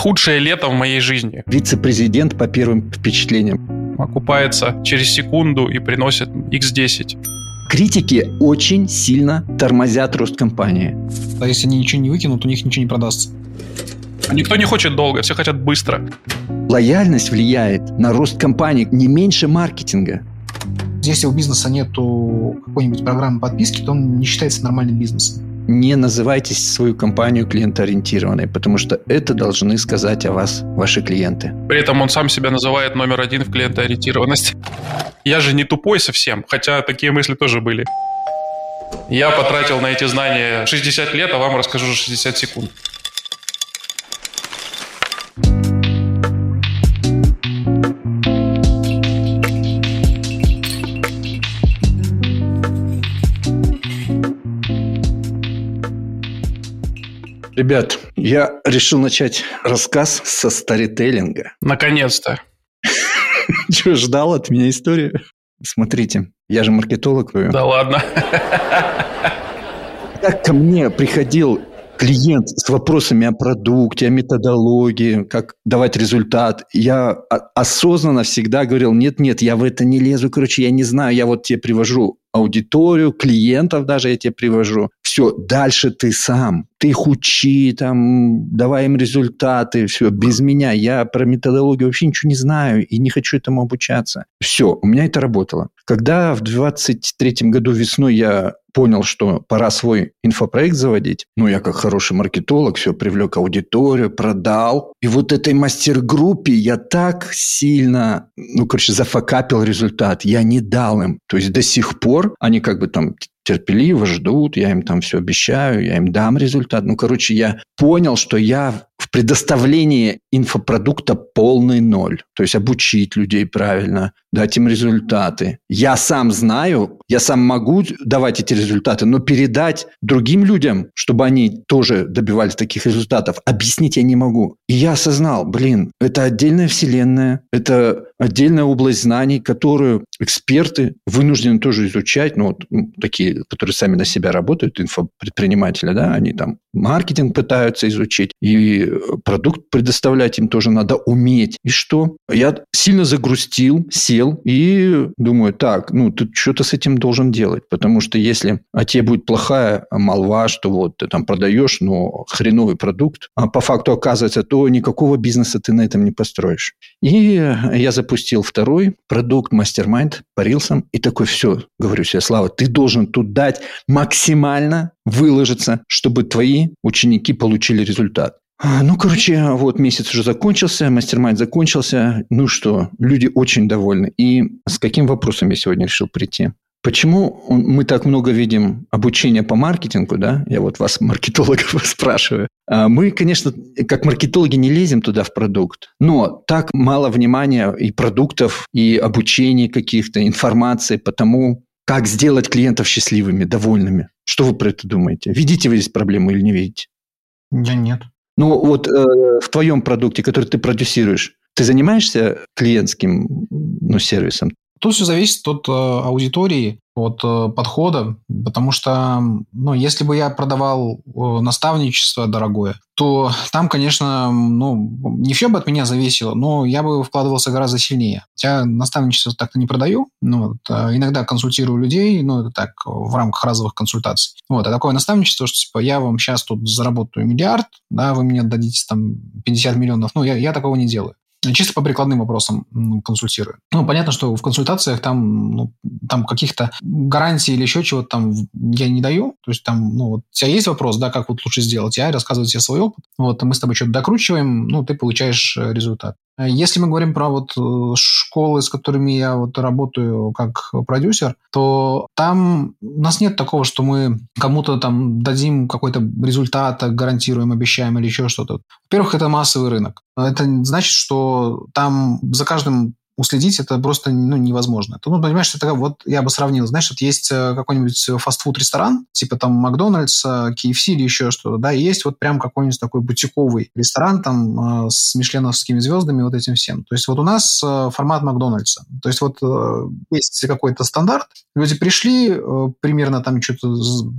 Худшее лето в моей жизни. Вице-президент по первым впечатлениям. Окупается через секунду и приносит x10. Критики очень сильно тормозят рост компании. А если они ничего не выкинут, у них ничего не продастся. Никто не хочет долго, все хотят быстро. Лояльность влияет на рост компании не меньше маркетинга. Если у бизнеса нет какой-нибудь программы подписки, то он не считается нормальным бизнесом не называйте свою компанию клиентоориентированной, потому что это должны сказать о вас ваши клиенты. При этом он сам себя называет номер один в клиентоориентированности. Я же не тупой совсем, хотя такие мысли тоже были. Я потратил на эти знания 60 лет, а вам расскажу 60 секунд. Ребят, я решил начать рассказ со старителлинга. Наконец-то. Что, ждал от меня историю? Смотрите, я же маркетолог. Да ладно. Как ко мне приходил клиент с вопросами о продукте, о методологии, как давать результат, я осознанно всегда говорил, нет-нет, я в это не лезу, короче, я не знаю, я вот тебе привожу аудиторию, клиентов даже я тебе привожу. Все, дальше ты сам. Ты их учи, там, давай им результаты, все, без меня. Я про методологию вообще ничего не знаю и не хочу этому обучаться. Все, у меня это работало. Когда в 23 году весной я понял, что пора свой инфопроект заводить. Ну, я как хороший маркетолог все привлек аудиторию, продал. И вот этой мастер-группе я так сильно, ну, короче, зафакапил результат. Я не дал им. То есть до сих пор они как бы там терпеливо ждут, я им там все обещаю, я им дам результат. Ну, короче, я понял, что я в предоставлении инфопродукта полный ноль. То есть обучить людей правильно, дать им результаты. Я сам знаю, я сам могу давать эти результаты, но передать другим людям, чтобы они тоже добивались таких результатов, объяснить я не могу. И я осознал, блин, это отдельная вселенная, это отдельная область знаний, которую эксперты вынуждены тоже изучать, ну, вот, такие, которые сами на себя работают, инфопредприниматели, да, они там маркетинг пытаются изучить, и продукт предоставлять им тоже надо уметь. И что? Я сильно загрустил, сел и думаю, так, ну, ты что-то с этим должен делать, потому что если о тебе будет плохая молва, что вот ты там продаешь, но хреновый продукт, а по факту оказывается, то никакого бизнеса ты на этом не построишь. И я запустил второй продукт, мастер-майнд по и такой, все, говорю себе, Слава, ты должен тут дать максимально выложиться, чтобы твои ученики получили результат. А, ну, короче, вот месяц уже закончился, мастер закончился. Ну что, люди очень довольны. И с каким вопросом я сегодня решил прийти? Почему мы так много видим обучения по маркетингу, да? Я вот вас, маркетологов, спрашиваю. А мы, конечно, как маркетологи не лезем туда в продукт, но так мало внимания и продуктов, и обучений каких-то, информации по тому, как сделать клиентов счастливыми, довольными. Что вы про это думаете? Видите вы здесь проблему или не видите? Я нет. Ну, вот э, в твоем продукте, который ты продюсируешь, ты занимаешься клиентским ну, сервисом? Тут все зависит от э, аудитории, от э, подхода, потому что, ну, если бы я продавал э, наставничество дорогое, то там, конечно, ну, не все бы от меня зависело, но я бы вкладывался гораздо сильнее. Я наставничество так-то не продаю, ну, вот, а иногда консультирую людей, ну, это так, в рамках разовых консультаций. Вот, а такое наставничество, что, типа, я вам сейчас тут заработаю миллиард, да, вы мне дадите там 50 миллионов, ну, я, я такого не делаю чисто по прикладным вопросам консультирую. Ну, понятно, что в консультациях там, ну, там каких-то гарантий или еще чего-то там я не даю. То есть там, ну, вот у тебя есть вопрос, да, как вот лучше сделать, я рассказываю тебе свой опыт. Вот, мы с тобой что-то докручиваем, ну, ты получаешь э, результат. Э, если мы говорим про вот э, школы, с которыми я вот работаю как продюсер, то там у нас нет такого, что мы кому-то там дадим какой-то результат, гарантируем, обещаем или еще что-то. Во-первых, это массовый рынок. Это значит, что там за каждым уследить это просто ну, невозможно. Это, ну, понимаешь, это вот я бы сравнил, знаешь, вот есть э, какой-нибудь фастфуд-ресторан, типа там Макдональдс, KFC или еще что-то, да, и есть вот прям какой-нибудь такой бутиковый ресторан там э, с мишленовскими звездами, вот этим всем. То есть вот у нас э, формат Макдональдса. То есть вот есть какой-то стандарт, люди пришли, примерно там что-то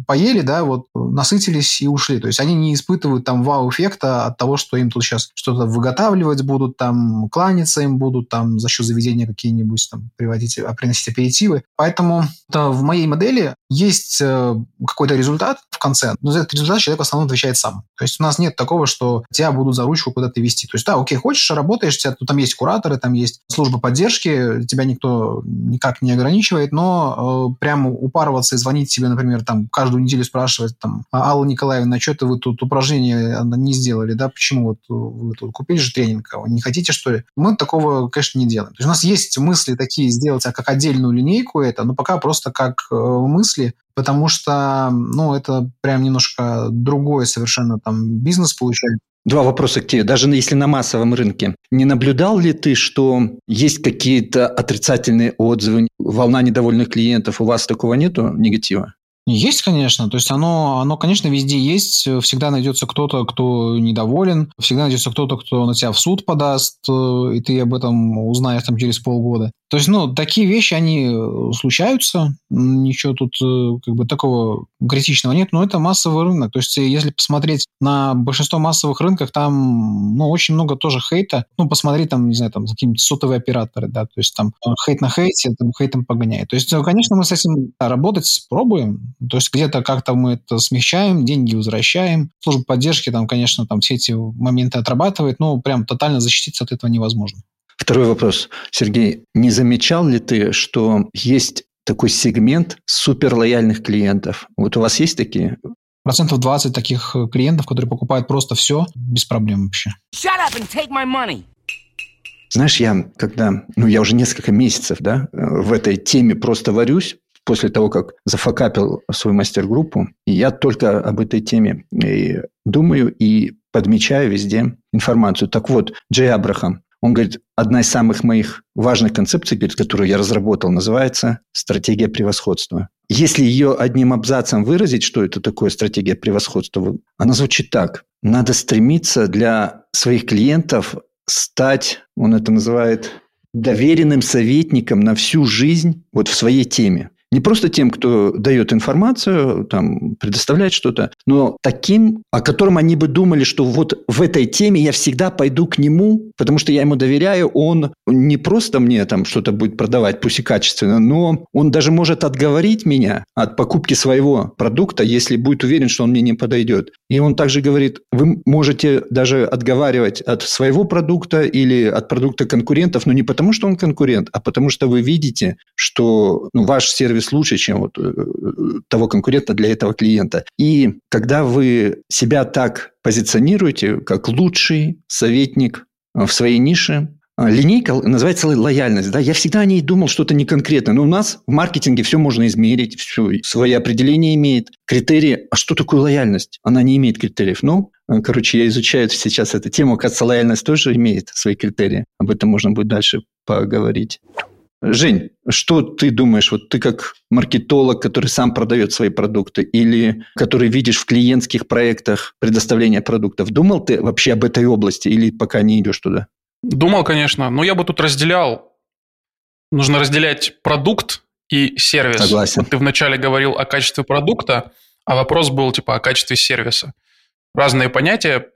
поели, да, вот насытились и ушли. То есть они не испытывают там вау-эффекта от того, что им тут сейчас что-то выготавливать будут, там кланяться им будут, там за счет заведения какие-нибудь там приводить, а, приносить аперитивы. Поэтому в моей модели есть э, какой-то результат конце, но за этот результат человек в основном отвечает сам. То есть у нас нет такого, что тебя будут за ручку куда-то вести. То есть да, окей, хочешь, работаешь, тебя, там есть кураторы, там есть служба поддержки, тебя никто никак не ограничивает, но э, прямо упарываться и звонить тебе, например, там каждую неделю спрашивать, там, «А, Алла Николаевна, что то вы тут упражнение не сделали, да, почему вот вы тут купили же тренинг, а не хотите, что ли? Мы такого, конечно, не делаем. То есть у нас есть мысли такие сделать, а как отдельную линейку это, но пока просто как э, мысли, потому что, ну, это прям немножко другой совершенно там бизнес получается. Два вопроса к тебе. Даже если на массовом рынке, не наблюдал ли ты, что есть какие-то отрицательные отзывы, волна недовольных клиентов? У вас такого нету негатива? Есть, конечно. То есть оно, оно, конечно, везде есть. Всегда найдется кто-то, кто недоволен. Всегда найдется кто-то, кто на тебя в суд подаст, э, и ты об этом узнаешь там через полгода. То есть, ну, такие вещи, они э, случаются. Ничего тут э, как бы такого критичного нет, но это массовый рынок. То есть, если посмотреть на большинство массовых рынков, там, ну, очень много тоже хейта. Ну, посмотри там, не знаю, там, какие-нибудь сотовые операторы, да, то есть там хейт на хейте, там, хейтом погоняет. То есть, конечно, мы с этим работать пробуем, то есть где-то как-то мы это смягчаем, деньги возвращаем. Служба поддержки там, конечно, там все эти моменты отрабатывает, но прям тотально защититься от этого невозможно. Второй вопрос. Сергей, не замечал ли ты, что есть такой сегмент суперлояльных клиентов? Вот у вас есть такие? Процентов 20 таких э, клиентов, которые покупают просто все без проблем вообще. Shut up and take my money. Знаешь, я когда, ну, я уже несколько месяцев, да, э, в этой теме просто варюсь, после того, как зафакапил свою мастер-группу, и я только об этой теме и думаю и подмечаю везде информацию. Так вот, Джей Абрахам, он говорит, одна из самых моих важных концепций, которую я разработал, называется стратегия превосходства. Если ее одним абзацем выразить, что это такое стратегия превосходства, она звучит так. Надо стремиться для своих клиентов стать, он это называет, доверенным советником на всю жизнь вот в своей теме. Не просто тем, кто дает информацию, там, предоставляет что-то, но таким, о котором они бы думали, что вот в этой теме я всегда пойду к нему, потому что я ему доверяю, он не просто мне там что-то будет продавать, пусть и качественно, но он даже может отговорить меня от покупки своего продукта, если будет уверен, что он мне не подойдет. И он также говорит, вы можете даже отговаривать от своего продукта или от продукта конкурентов, но не потому, что он конкурент, а потому что вы видите, что ну, ваш сервис сервис лучше, чем вот э, того конкурента для этого клиента. И когда вы себя так позиционируете, как лучший советник э, в своей нише, э, Линейка называется лояльность. Да? Я всегда о ней думал что-то не конкретное. Но у нас в маркетинге все можно измерить, все свои определения имеет, критерии. А что такое лояльность? Она не имеет критериев. Ну, короче, я изучаю сейчас эту тему. Кажется, лояльность тоже имеет свои критерии. Об этом можно будет дальше поговорить. Жень, что ты думаешь? Вот ты как маркетолог, который сам продает свои продукты или который видишь в клиентских проектах предоставления продуктов, думал ты вообще об этой области или пока не идешь туда? Думал, конечно, но я бы тут разделял. Нужно разделять продукт и сервис. Согласен. Вот ты вначале говорил о качестве продукта, а вопрос был типа о качестве сервиса. Разные понятия.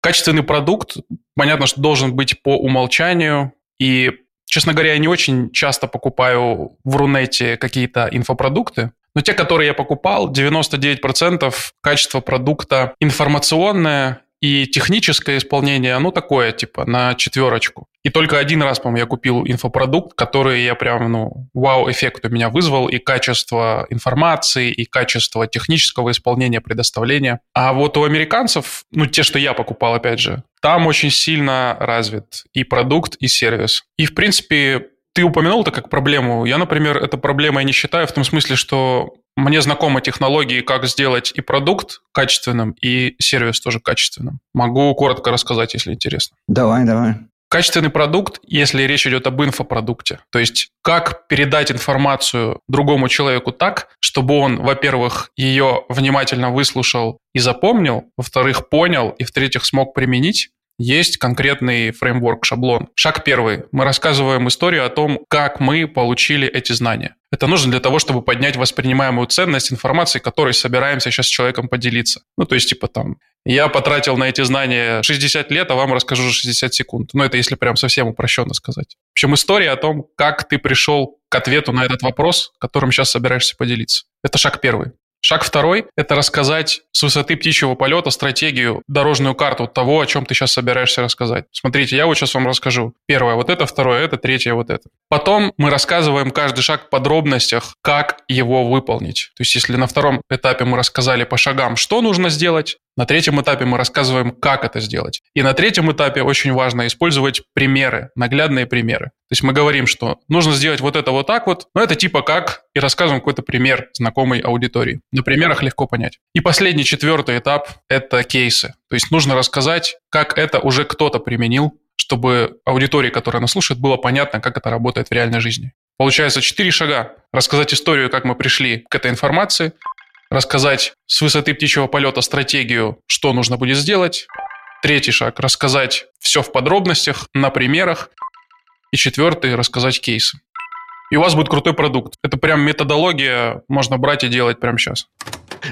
Качественный продукт, понятно, что должен быть по умолчанию, и Честно говоря, я не очень часто покупаю в Рунете какие-то инфопродукты, но те, которые я покупал, 99% качество продукта информационное и техническое исполнение, оно такое, типа, на четверочку. И только один раз, по-моему, я купил инфопродукт, который я прям, ну, вау-эффект у меня вызвал, и качество информации, и качество технического исполнения, предоставления. А вот у американцев, ну, те, что я покупал, опять же, там очень сильно развит и продукт, и сервис. И, в принципе, ты упомянул это как проблему. Я, например, это проблемой не считаю в том смысле, что мне знакомы технологии, как сделать и продукт качественным, и сервис тоже качественным. Могу коротко рассказать, если интересно. Давай, давай. Качественный продукт, если речь идет об инфопродукте, то есть как передать информацию другому человеку так, чтобы он, во-первых, ее внимательно выслушал и запомнил, во-вторых, понял и, в-третьих, смог применить, есть конкретный фреймворк, шаблон. Шаг первый. Мы рассказываем историю о том, как мы получили эти знания. Это нужно для того, чтобы поднять воспринимаемую ценность информации, которой собираемся сейчас с человеком поделиться. Ну, то есть, типа там, я потратил на эти знания 60 лет, а вам расскажу за 60 секунд. Ну, это если прям совсем упрощенно сказать. В общем, история о том, как ты пришел к ответу на этот вопрос, которым сейчас собираешься поделиться. Это шаг первый. Шаг второй – это рассказать с высоты птичьего полета стратегию, дорожную карту того, о чем ты сейчас собираешься рассказать. Смотрите, я вот сейчас вам расскажу. Первое вот это, второе это, третье вот это. Потом мы рассказываем каждый шаг в подробностях, как его выполнить. То есть если на втором этапе мы рассказали по шагам, что нужно сделать, на третьем этапе мы рассказываем, как это сделать. И на третьем этапе очень важно использовать примеры, наглядные примеры. То есть мы говорим, что нужно сделать вот это вот так вот, но это типа как, и рассказываем какой-то пример знакомой аудитории. На примерах легко понять. И последний, четвертый этап – это кейсы. То есть нужно рассказать, как это уже кто-то применил, чтобы аудитории, которая нас слушает, было понятно, как это работает в реальной жизни. Получается четыре шага. Рассказать историю, как мы пришли к этой информации, рассказать с высоты птичьего полета стратегию, что нужно будет сделать. Третий шаг – рассказать все в подробностях, на примерах. И четвертый – рассказать кейсы. И у вас будет крутой продукт. Это прям методология, можно брать и делать прямо сейчас.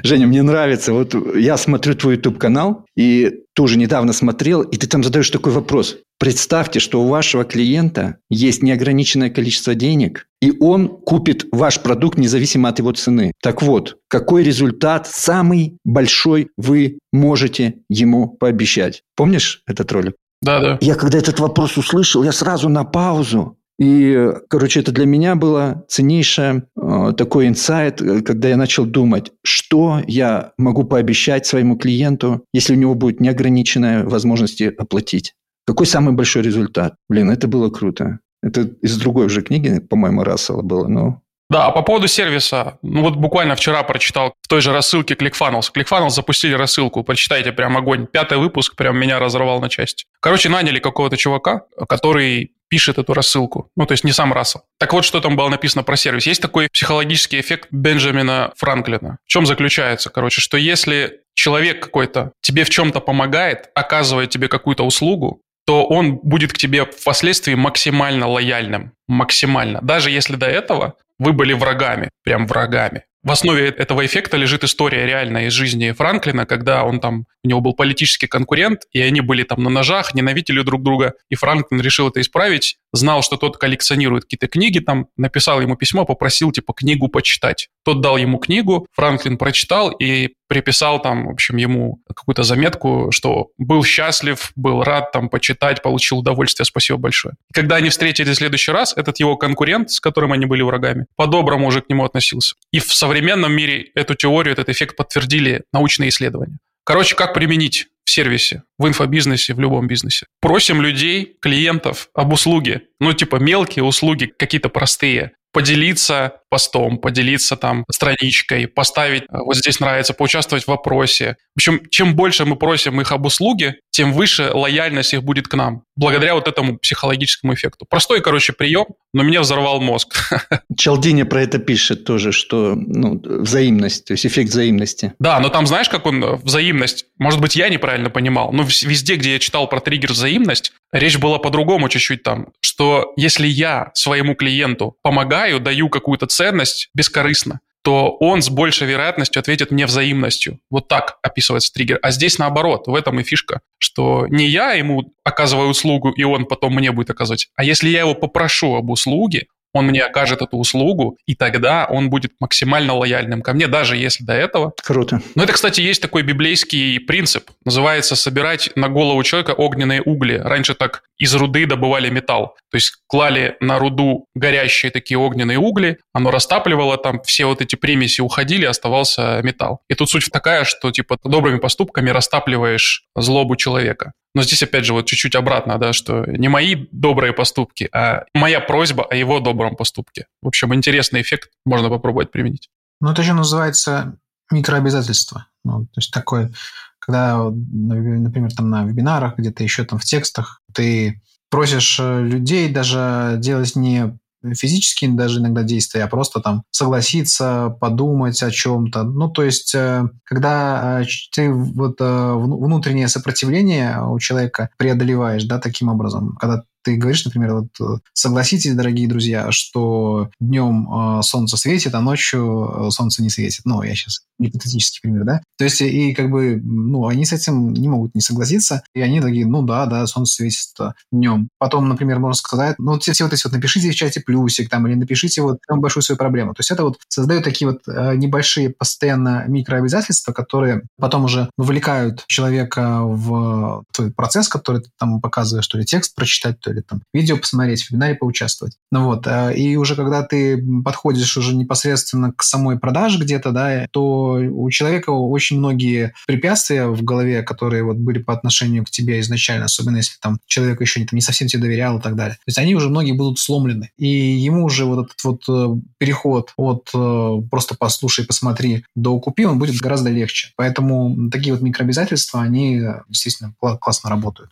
Женя, мне нравится. Вот я смотрю твой YouTube-канал, и тоже недавно смотрел, и ты там задаешь такой вопрос. Представьте, что у вашего клиента есть неограниченное количество денег, и он купит ваш продукт независимо от его цены. Так вот, какой результат самый большой вы можете ему пообещать? Помнишь этот ролик? Да, да. Я когда этот вопрос услышал, я сразу на паузу и, короче, это для меня было ценнейшее э, такой инсайт, э, когда я начал думать, что я могу пообещать своему клиенту, если у него будет неограниченная возможность оплатить. Какой самый большой результат? Блин, это было круто. Это из другой уже книги, по-моему, Рассела было, но да, а по поводу сервиса, ну вот буквально вчера прочитал в той же рассылке ClickFunnels. ClickFunnels запустили рассылку, прочитайте, прям огонь. Пятый выпуск прям меня разорвал на части. Короче, наняли какого-то чувака, который пишет эту рассылку. Ну, то есть не сам Рассел. Так вот, что там было написано про сервис. Есть такой психологический эффект Бенджамина Франклина. В чем заключается, короче, что если человек какой-то тебе в чем-то помогает, оказывает тебе какую-то услугу, то он будет к тебе впоследствии максимально лояльным. Максимально. Даже если до этого вы были врагами, прям врагами. В основе этого эффекта лежит история реальная из жизни Франклина, когда он там, у него был политический конкурент, и они были там на ножах, ненавидели друг друга, и Франклин решил это исправить, знал, что тот коллекционирует какие-то книги, там написал ему письмо, попросил типа книгу почитать. Тот дал ему книгу, Франклин прочитал и приписал там, в общем, ему какую-то заметку, что был счастлив, был рад там почитать, получил удовольствие, спасибо большое. Когда они встретились в следующий раз, этот его конкурент, с которым они были врагами, по-доброму уже к нему относился. И в современном мире эту теорию, этот эффект подтвердили научные исследования. Короче, как применить в сервисе, в инфобизнесе, в любом бизнесе. Просим людей, клиентов об услуге. Ну, типа мелкие услуги, какие-то простые поделиться постом, поделиться там страничкой, поставить э, вот здесь нравится, поучаствовать в вопросе. В общем, чем больше мы просим их об услуге, тем выше лояльность их будет к нам, благодаря вот этому психологическому эффекту. Простой, короче, прием, но меня взорвал мозг. Челдини про это пишет тоже, что ну, взаимность, то есть эффект взаимности. Да, но там знаешь, как он, э, взаимность, может быть, я неправильно понимал, но везде, где я читал про триггер взаимность, речь была по-другому чуть-чуть там, что если я своему клиенту помогаю, даю какую-то ценность бескорыстно, то он с большей вероятностью ответит мне взаимностью. Вот так описывается триггер. А здесь наоборот, в этом и фишка, что не я ему оказываю услугу, и он потом мне будет оказывать, а если я его попрошу об услуге, он мне окажет эту услугу, и тогда он будет максимально лояльным ко мне, даже если до этого. Круто. Но это, кстати, есть такой библейский принцип. Называется собирать на голову человека огненные угли. Раньше так из руды добывали металл. То есть клали на руду горящие такие огненные угли, оно растапливало там, все вот эти примеси уходили, оставался металл. И тут суть такая, что типа добрыми поступками растапливаешь злобу человека. Но здесь, опять же, вот чуть-чуть обратно, да, что не мои добрые поступки, а моя просьба о его добром поступке. В общем, интересный эффект можно попробовать применить. Ну, это еще называется микрообязательство. Ну, то есть такое, когда, например, там на вебинарах, где-то еще там в текстах, ты просишь э, людей даже делать не физические даже иногда действия, а просто там согласиться, подумать о чем-то. Ну, то есть, э, когда э, ты вот внутреннее сопротивление у человека преодолеваешь, да, таким образом, когда ты говоришь, например, вот э, согласитесь, дорогие друзья, что днем э, солнце светит, а ночью э, солнце не светит. Ну, я сейчас гипотетический пример, да? То есть, и как бы, ну, они с этим не могут не согласиться, и они такие, ну да, да, солнце светит днем. Потом, например, можно сказать, ну, все, все вот эти вот напишите в чате плюсик там, или напишите вот там большую свою проблему. То есть это вот создает такие вот небольшие постоянно микрообязательства, которые потом уже вовлекают человека в твой процесс, который ты там показываешь, то ли текст прочитать, то ли там видео посмотреть, в вебинаре поучаствовать. Ну вот, э, и уже когда ты подходишь уже непосредственно к самой продаже где-то, да, то у человека очень многие препятствия в голове, которые вот были по отношению к тебе изначально, особенно если там человек еще не, там, не совсем тебе доверял и так далее. То есть они уже многие будут сломлены. И ему уже вот этот вот э, переход от э, просто послушай, посмотри до купи, он будет гораздо легче. Поэтому такие вот микрообязательства, они действительно классно работают.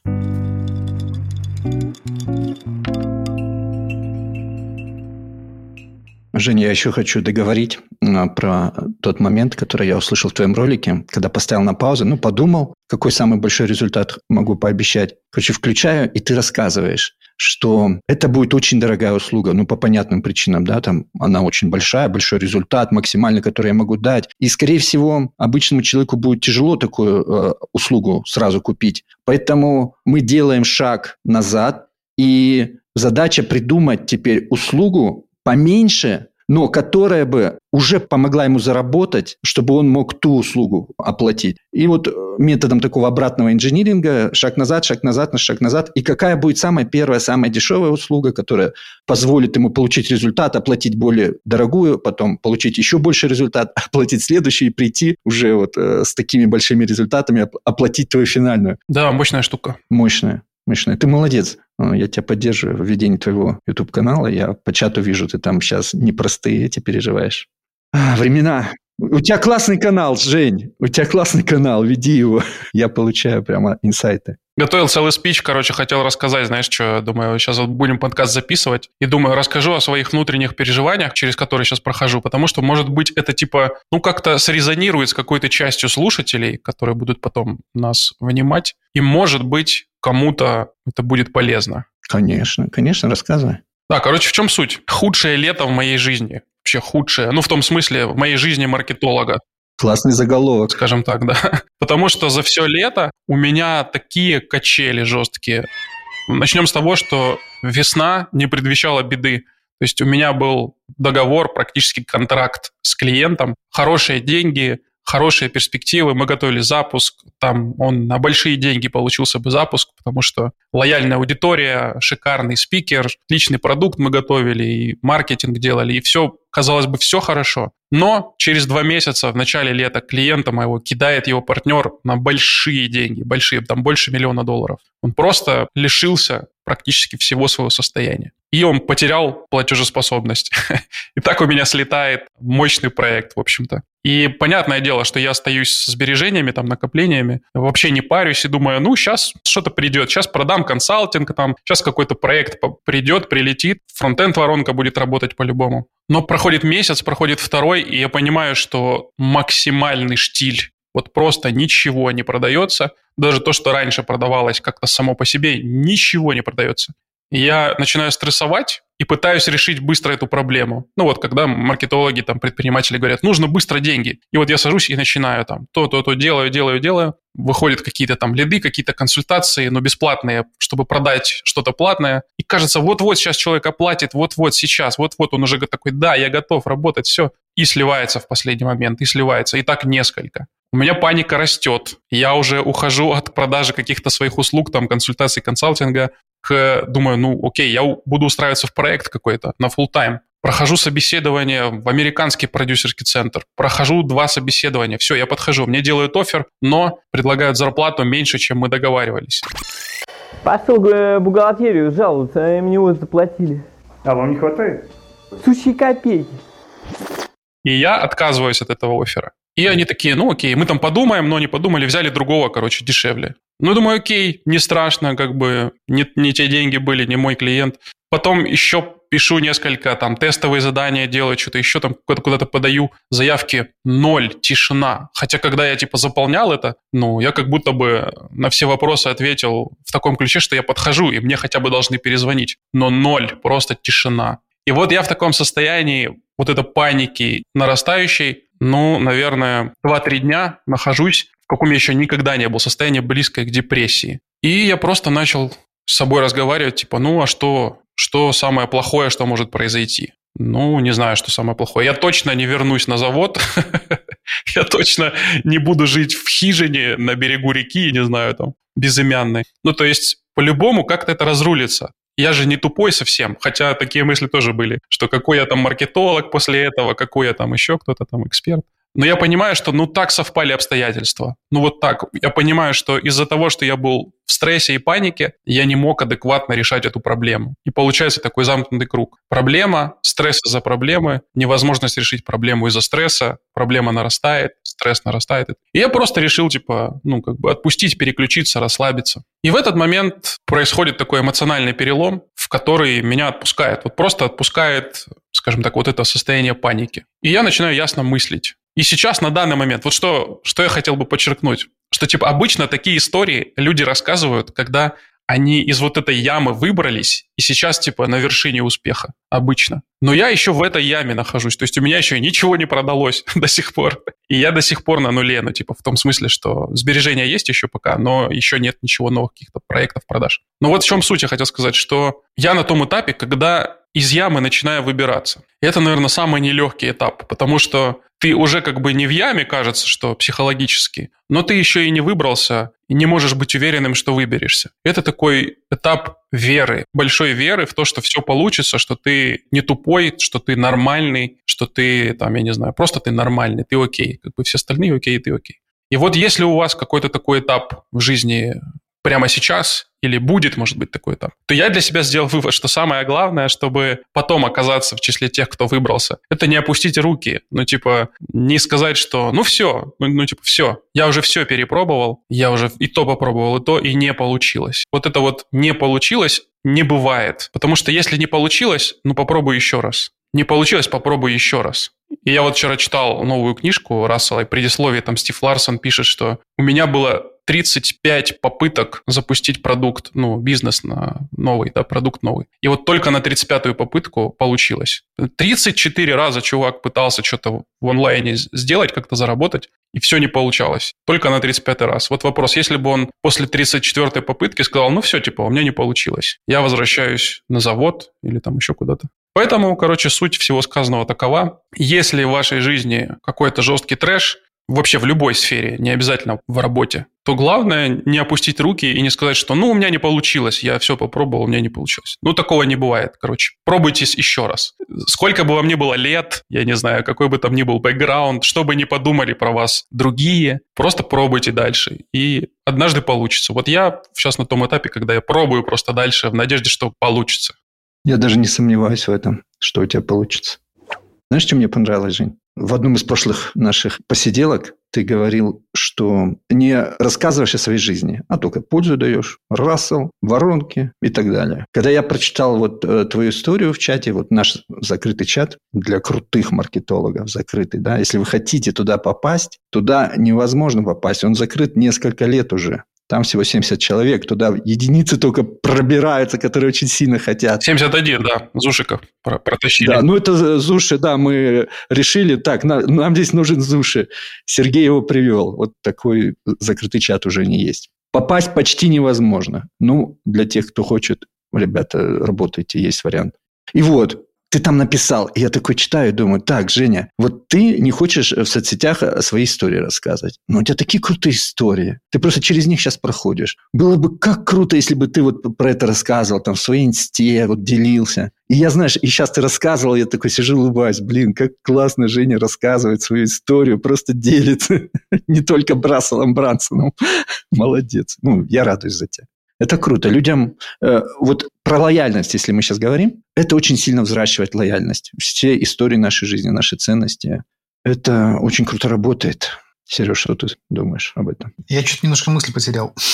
Женя, я еще хочу договорить а, про тот момент, который я услышал в твоем ролике, когда поставил на паузу, ну, подумал, какой самый большой результат могу пообещать. Короче, включаю, и ты рассказываешь, что это будет очень дорогая услуга, ну, по понятным причинам, да, там она очень большая, большой результат, максимальный, который я могу дать. И, скорее всего, обычному человеку будет тяжело такую э, услугу сразу купить. Поэтому мы делаем шаг назад, и задача придумать теперь услугу поменьше, но которая бы уже помогла ему заработать, чтобы он мог ту услугу оплатить. И вот э, методом такого обратного инжиниринга шаг назад, шаг назад, на шаг назад. И какая будет самая первая, самая дешевая услуга, которая позволит ему получить результат, оплатить более дорогую, потом получить еще больше результат, оплатить следующий и прийти уже вот э, с такими большими результатами, оплатить твою финальную. Да, мощная штука. Мощная. Мощная. Ты молодец. Э, я тебя поддерживаю в ведении твоего YouTube-канала. Я по чату вижу, ты там сейчас непростые эти переживаешь. А, времена. У тебя классный канал, Жень. У тебя классный канал, веди его. Я получаю прямо инсайты. Готовил целый спич, короче, хотел рассказать, знаешь, что, думаю, сейчас вот будем подкаст записывать, и думаю, расскажу о своих внутренних переживаниях, через которые сейчас прохожу, потому что, может быть, это типа, ну, как-то срезонирует с какой-то частью слушателей, которые будут потом нас внимать, и, может быть, кому-то это будет полезно. Конечно, конечно, рассказывай. Да, короче, в чем суть? Худшее лето в моей жизни. Вообще худшее. Ну, в том смысле, в моей жизни маркетолога. Классный заголовок. Скажем так, да. Потому что за все лето у меня такие качели жесткие. Начнем с того, что весна не предвещала беды. То есть у меня был договор, практически контракт с клиентом, хорошие деньги, хорошие перспективы, мы готовили запуск, там он на большие деньги получился бы запуск, потому что лояльная аудитория, шикарный спикер, отличный продукт мы готовили, и маркетинг делали, и все, казалось бы, все хорошо. Но через два месяца в начале лета клиента моего кидает его партнер на большие деньги, большие, там больше миллиона долларов. Он просто лишился практически всего своего состояния. И он потерял платежеспособность. И так у меня слетает мощный проект, в общем-то. И понятное дело, что я остаюсь с сбережениями, там, накоплениями, вообще не парюсь и думаю, ну, сейчас что-то придет, сейчас продам консалтинг, там, сейчас какой-то проект придет, прилетит, фронтенд воронка будет работать по-любому. Но проходит месяц, проходит второй, и я понимаю, что максимальный штиль вот просто ничего не продается. Даже то, что раньше продавалось как-то само по себе, ничего не продается. Я начинаю стрессовать и пытаюсь решить быстро эту проблему. Ну вот, когда маркетологи, там, предприниматели говорят, нужно быстро деньги. И вот я сажусь и начинаю там то-то-то делаю, делаю, делаю. Выходят какие-то там лиды, какие-то консультации, но бесплатные, чтобы продать что-то платное. И кажется, вот-вот сейчас человек оплатит, вот-вот сейчас, вот-вот он уже такой, да, я готов работать, все. И сливается в последний момент, и сливается. И так несколько у меня паника растет. Я уже ухожу от продажи каких-то своих услуг, там, консультаций, консалтинга, к, думаю, ну, окей, я буду устраиваться в проект какой-то на full time. Прохожу собеседование в американский продюсерский центр. Прохожу два собеседования. Все, я подхожу. Мне делают офер, но предлагают зарплату меньше, чем мы договаривались. Пошел в бухгалтерию жаловаться, а мне вот заплатили. А вам не хватает? Сущие копейки. И я отказываюсь от этого оффера. И они такие, ну окей, мы там подумаем, но не подумали, взяли другого, короче, дешевле. Ну, думаю, окей, не страшно, как бы не, не те деньги были, не мой клиент. Потом еще пишу несколько там тестовые задания, делаю что-то еще там куда-то подаю заявки, ноль, тишина. Хотя когда я типа заполнял это, ну, я как будто бы на все вопросы ответил в таком ключе, что я подхожу, и мне хотя бы должны перезвонить. Но ноль, просто тишина. И вот я в таком состоянии вот этой паники нарастающей, ну, наверное, 2-3 дня нахожусь, в каком я еще никогда не был, состояние близкое к депрессии. И я просто начал с собой разговаривать, типа, ну, а что, что самое плохое, что может произойти? Ну, не знаю, что самое плохое. Я точно не вернусь на завод. Я точно не буду жить в хижине на берегу реки, не знаю, там, безымянной. Ну, то есть, по-любому как-то это разрулится. Я же не тупой совсем, хотя такие мысли тоже были, что какой я там маркетолог после этого, какой я там еще кто-то там эксперт. Но я понимаю, что ну так совпали обстоятельства. Ну вот так. Я понимаю, что из-за того, что я был в стрессе и панике, я не мог адекватно решать эту проблему. И получается такой замкнутый круг. Проблема, стресс из-за проблемы, невозможность решить проблему из-за стресса, проблема нарастает, стресс нарастает. И я просто решил, типа, ну, как бы отпустить, переключиться, расслабиться. И в этот момент происходит такой эмоциональный перелом, в который меня отпускает. Вот просто отпускает, скажем так, вот это состояние паники. И я начинаю ясно мыслить. И сейчас, на данный момент, вот что, что я хотел бы подчеркнуть, что, типа, обычно такие истории люди рассказывают, когда они из вот этой ямы выбрались и сейчас, типа, на вершине успеха. Обычно. Но я еще в этой яме нахожусь. То есть у меня еще ничего не продалось до сих пор. И я до сих пор на нуле. Ну, типа, в том смысле, что сбережения есть еще пока, но еще нет ничего новых каких-то проектов продаж. Но вот в чем суть я хотел сказать, что я на том этапе, когда из ямы начинаю выбираться. И это, наверное, самый нелегкий этап, потому что ты уже как бы не в яме, кажется, что психологически, но ты еще и не выбрался, и не можешь быть уверенным, что выберешься. Это такой этап веры, большой веры в то, что все получится, что ты не тупой, что ты нормальный, что ты, там, я не знаю, просто ты нормальный, ты окей. Как бы все остальные окей, ты окей. И вот если у вас какой-то такой этап в жизни прямо сейчас, или будет, может быть, такой этап, то я для себя сделал вывод, что самое главное, чтобы потом оказаться в числе тех, кто выбрался, это не опустить руки, ну, типа, не сказать, что, ну, все, ну, ну типа, все, я уже все перепробовал, я уже и то попробовал, и то, и не получилось. Вот это вот не получилось не бывает, потому что если не получилось, ну, попробуй еще раз. Не получилось, попробуй еще раз. И я вот вчера читал новую книжку Рассела, и предисловие там Стив Ларсон пишет, что у меня было 35 попыток запустить продукт, ну, бизнес на новый, да, продукт новый. И вот только на 35-ю попытку получилось. 34 раза чувак пытался что-то в онлайне сделать, как-то заработать, и все не получалось. Только на 35-й раз. Вот вопрос, если бы он после 34-й попытки сказал, ну все, типа, у меня не получилось, я возвращаюсь на завод или там еще куда-то. Поэтому, короче, суть всего сказанного такова. Если в вашей жизни какой-то жесткий трэш, вообще в любой сфере, не обязательно в работе, то главное не опустить руки и не сказать, что ну у меня не получилось, я все попробовал, у меня не получилось. Ну такого не бывает, короче. Пробуйте еще раз. Сколько бы вам ни было лет, я не знаю, какой бы там ни был бэкграунд, что бы ни подумали про вас другие, просто пробуйте дальше. И однажды получится. Вот я сейчас на том этапе, когда я пробую просто дальше в надежде, что получится. Я даже не сомневаюсь в этом, что у тебя получится. Знаешь, что мне понравилось, Жень? В одном из прошлых наших посиделок ты говорил, что не рассказываешь о своей жизни, а только пользу даешь. Рассел, воронки и так далее. Когда я прочитал вот э, твою историю в чате, вот наш закрытый чат для крутых маркетологов, закрытый, да, если вы хотите туда попасть, туда невозможно попасть. Он закрыт несколько лет уже. Там всего 70 человек, туда единицы только пробираются, которые очень сильно хотят. 71, да, Зушиков протащили. Да, ну это Зуши, да, мы решили, так, нам здесь нужен Зуши. Сергей его привел. Вот такой закрытый чат уже не есть. Попасть почти невозможно. Ну, для тех, кто хочет, ребята, работайте, есть вариант. И вот, ты там написал. И я такой читаю и думаю, так, Женя, вот ты не хочешь в соцсетях свои истории рассказывать. Но у тебя такие крутые истории. Ты просто через них сейчас проходишь. Было бы как круто, если бы ты вот про это рассказывал, там, в своей инсте, вот делился. И я, знаешь, и сейчас ты рассказывал, я такой сижу, улыбаюсь. Блин, как классно Женя рассказывает свою историю, просто делится. Не только Брасселом Брансоном. Молодец. Ну, я радуюсь за тебя. Это круто. Людям, э, вот про лояльность, если мы сейчас говорим, это очень сильно взращивает лояльность. Все истории нашей жизни, наши ценности, это очень круто работает. Сереж, что ты думаешь об этом? Я что-то немножко мысли потерял.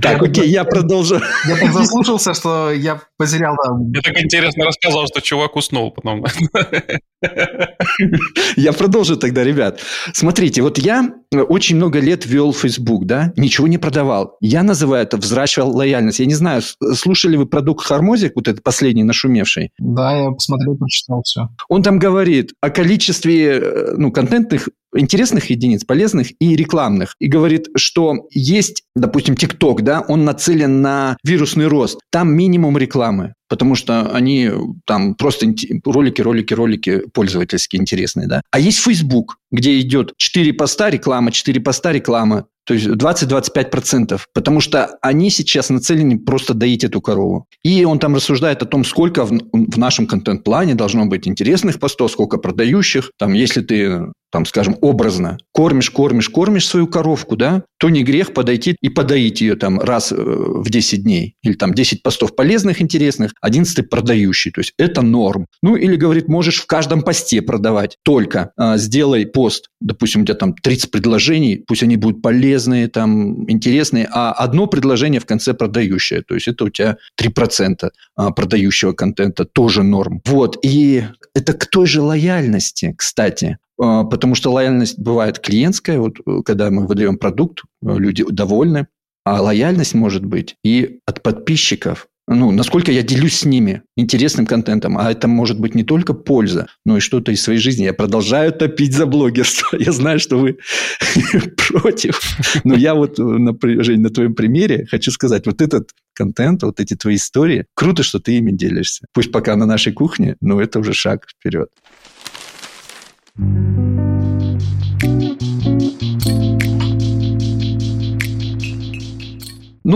Так, окей, я продолжу. Я так заслушался, что я потерял... Я так интересно рассказал, что чувак уснул потом. Я продолжу тогда, ребят. Смотрите, вот я очень много лет вел Facebook, да, ничего не продавал. Я называю это взращивал лояльность. Я не знаю, слушали вы продукт Хармозик, вот этот последний нашумевший? Да, я посмотрел, прочитал все. Он там говорит о количестве э, ну, контентных интересных единиц, полезных и рекламных. И говорит, что есть, допустим, TikTok, да, он нацелен на вирусный рост. Там минимум рекламы потому что они там просто ролики, ролики, ролики пользовательские интересные, да. А есть Facebook, где идет 4 поста реклама, 4 поста реклама, то есть 20-25%, потому что они сейчас нацелены просто доить эту корову. И он там рассуждает о том, сколько в, в нашем контент-плане должно быть интересных постов, сколько продающих. Там, если ты там, скажем, образно, кормишь, кормишь, кормишь свою коровку, да, то не грех подойти и подоить ее там раз э, в 10 дней. Или там 10 постов полезных, интересных, 11 продающий. То есть это норм. Ну, или, говорит, можешь в каждом посте продавать. Только а, сделай пост, допустим, у тебя там 30 предложений, пусть они будут полезные, там, интересные, а одно предложение в конце продающее. То есть это у тебя 3% а, продающего контента, тоже норм. Вот, и это к той же лояльности, кстати. А, потому что лояльность бывает клиентская, вот э, когда мы выдаем продукт, э, люди довольны, а лояльность может быть и от подписчиков. Ну, насколько я делюсь с ними интересным контентом, а это может быть не только польза, но и что-то из своей жизни. Я продолжаю топить за блогерство. Я знаю, что вы против. Но я вот, э, Жень, на твоем примере хочу сказать, вот этот контент, вот эти твои истории, круто, что ты ими делишься. Пусть пока на нашей кухне, но это уже шаг вперед. Ну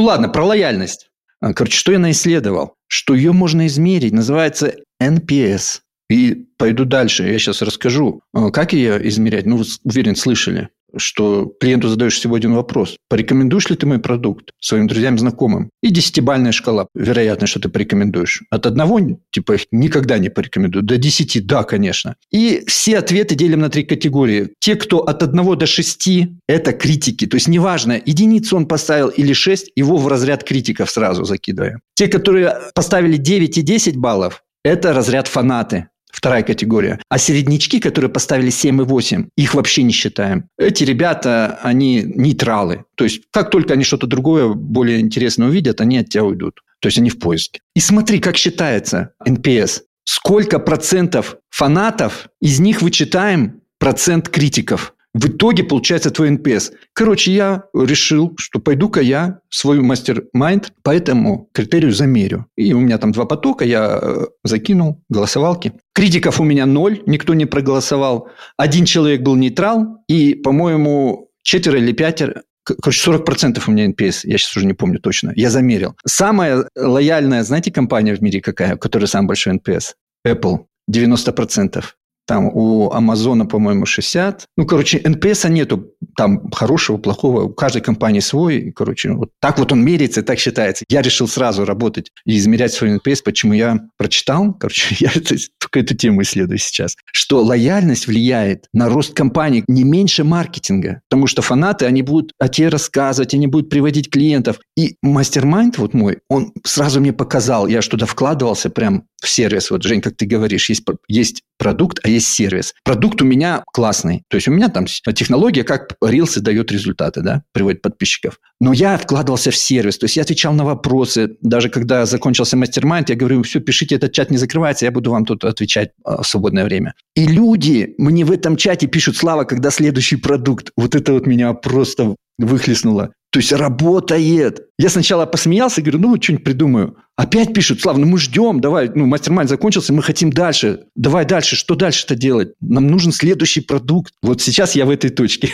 ладно, про лояльность. А, короче, что я наисследовал? Что ее можно измерить, называется NPS. И пойду дальше, я сейчас расскажу. А, как ее измерять? Ну, уверен, слышали что клиенту задаешь всего один вопрос. Порекомендуешь ли ты мой продукт своим друзьям, знакомым? И десятибальная шкала. Вероятно, что ты порекомендуешь. От одного, типа, никогда не порекомендую. До десяти, да, конечно. И все ответы делим на три категории. Те, кто от одного до шести, это критики. То есть, неважно, единицу он поставил или шесть, его в разряд критиков сразу закидываем. Те, которые поставили 9 и 10 баллов, это разряд фанаты. Вторая категория. А середнячки, которые поставили 7 и 8, их вообще не считаем. Эти ребята, они нейтралы. То есть, как только они что-то другое, более интересное увидят, они от тебя уйдут. То есть, они в поиске. И смотри, как считается NPS. Сколько процентов фанатов, из них вычитаем процент критиков. В итоге получается твой NPS. Короче, я решил, что пойду-ка я свой мастер-майнд по этому критерию замерю. И у меня там два потока, я э, закинул голосовалки. Критиков у меня ноль, никто не проголосовал. Один человек был нейтрал, и, по-моему, четверо или пятеро Короче, 40% у меня NPS, я сейчас уже не помню точно. Я замерил. Самая лояльная, знаете, компания в мире какая, у которой самый большой NPS? Apple. 90%. Там у Амазона, по-моему, 60. Ну, короче, NPS нету там хорошего, плохого. У каждой компании свой. Короче, вот так вот он меряется, так считается. Я решил сразу работать и измерять свой NPS. Почему я прочитал? Короче, я это, только эту тему исследую сейчас. Что лояльность влияет на рост компании не меньше маркетинга. Потому что фанаты, они будут о тебе рассказывать, они будут приводить клиентов. И мастер-майнд вот мой, он сразу мне показал, я что-то вкладывался прям сервис. Вот, Жень, как ты говоришь, есть, есть продукт, а есть сервис. Продукт у меня классный. То есть у меня там технология, как Reels дает результаты, да, приводит подписчиков. Но я вкладывался в сервис, то есть я отвечал на вопросы. Даже когда закончился мастер-майнд, я говорю, все, пишите, этот чат не закрывается, я буду вам тут отвечать а, в свободное время. И люди мне в этом чате пишут, Слава, когда следующий продукт. Вот это вот меня просто выхлестнуло. То есть работает. Я сначала посмеялся, говорю, ну, что-нибудь придумаю. Опять пишут, Слава, ну мы ждем, давай, ну, мастер-майнд закончился, мы хотим дальше. Давай дальше, что дальше-то делать? Нам нужен следующий продукт. Вот сейчас я в этой точке.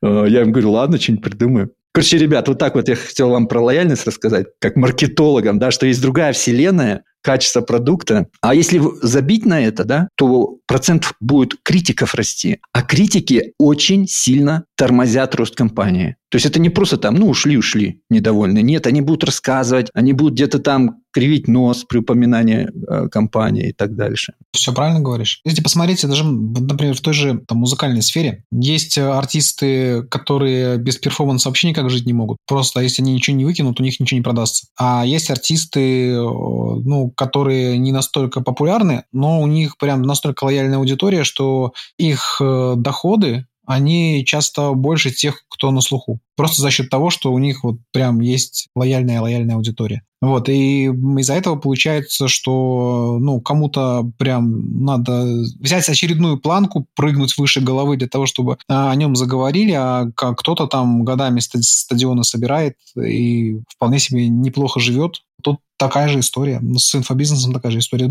А, я им говорю, ладно, что-нибудь придумаю. Короче, ребят, вот так вот я хотел вам про лояльность рассказать, как маркетологам, да, что есть другая вселенная, качества продукта. А если забить на это, да, то процент будет критиков расти. А критики очень сильно тормозят рост компании. То есть это не просто там, ну, ушли, ушли, недовольны. Нет, они будут рассказывать, они будут где-то там кривить нос при упоминании э, компании и так дальше. Все правильно говоришь. Если посмотрите, даже, например, в той же там, музыкальной сфере, есть артисты, которые без перформанса вообще никак жить не могут. Просто если они ничего не выкинут, у них ничего не продастся. А есть артисты, э, ну, которые не настолько популярны, но у них прям настолько лояльная аудитория, что их э, доходы они часто больше тех, кто на слуху. Просто за счет того, что у них вот прям есть лояльная-лояльная аудитория. Вот, и из-за этого получается, что, ну, кому-то прям надо взять очередную планку, прыгнуть выше головы для того, чтобы а, о нем заговорили, а кто-то там годами стадионы собирает и вполне себе неплохо живет. Тут такая же история. С инфобизнесом такая же история.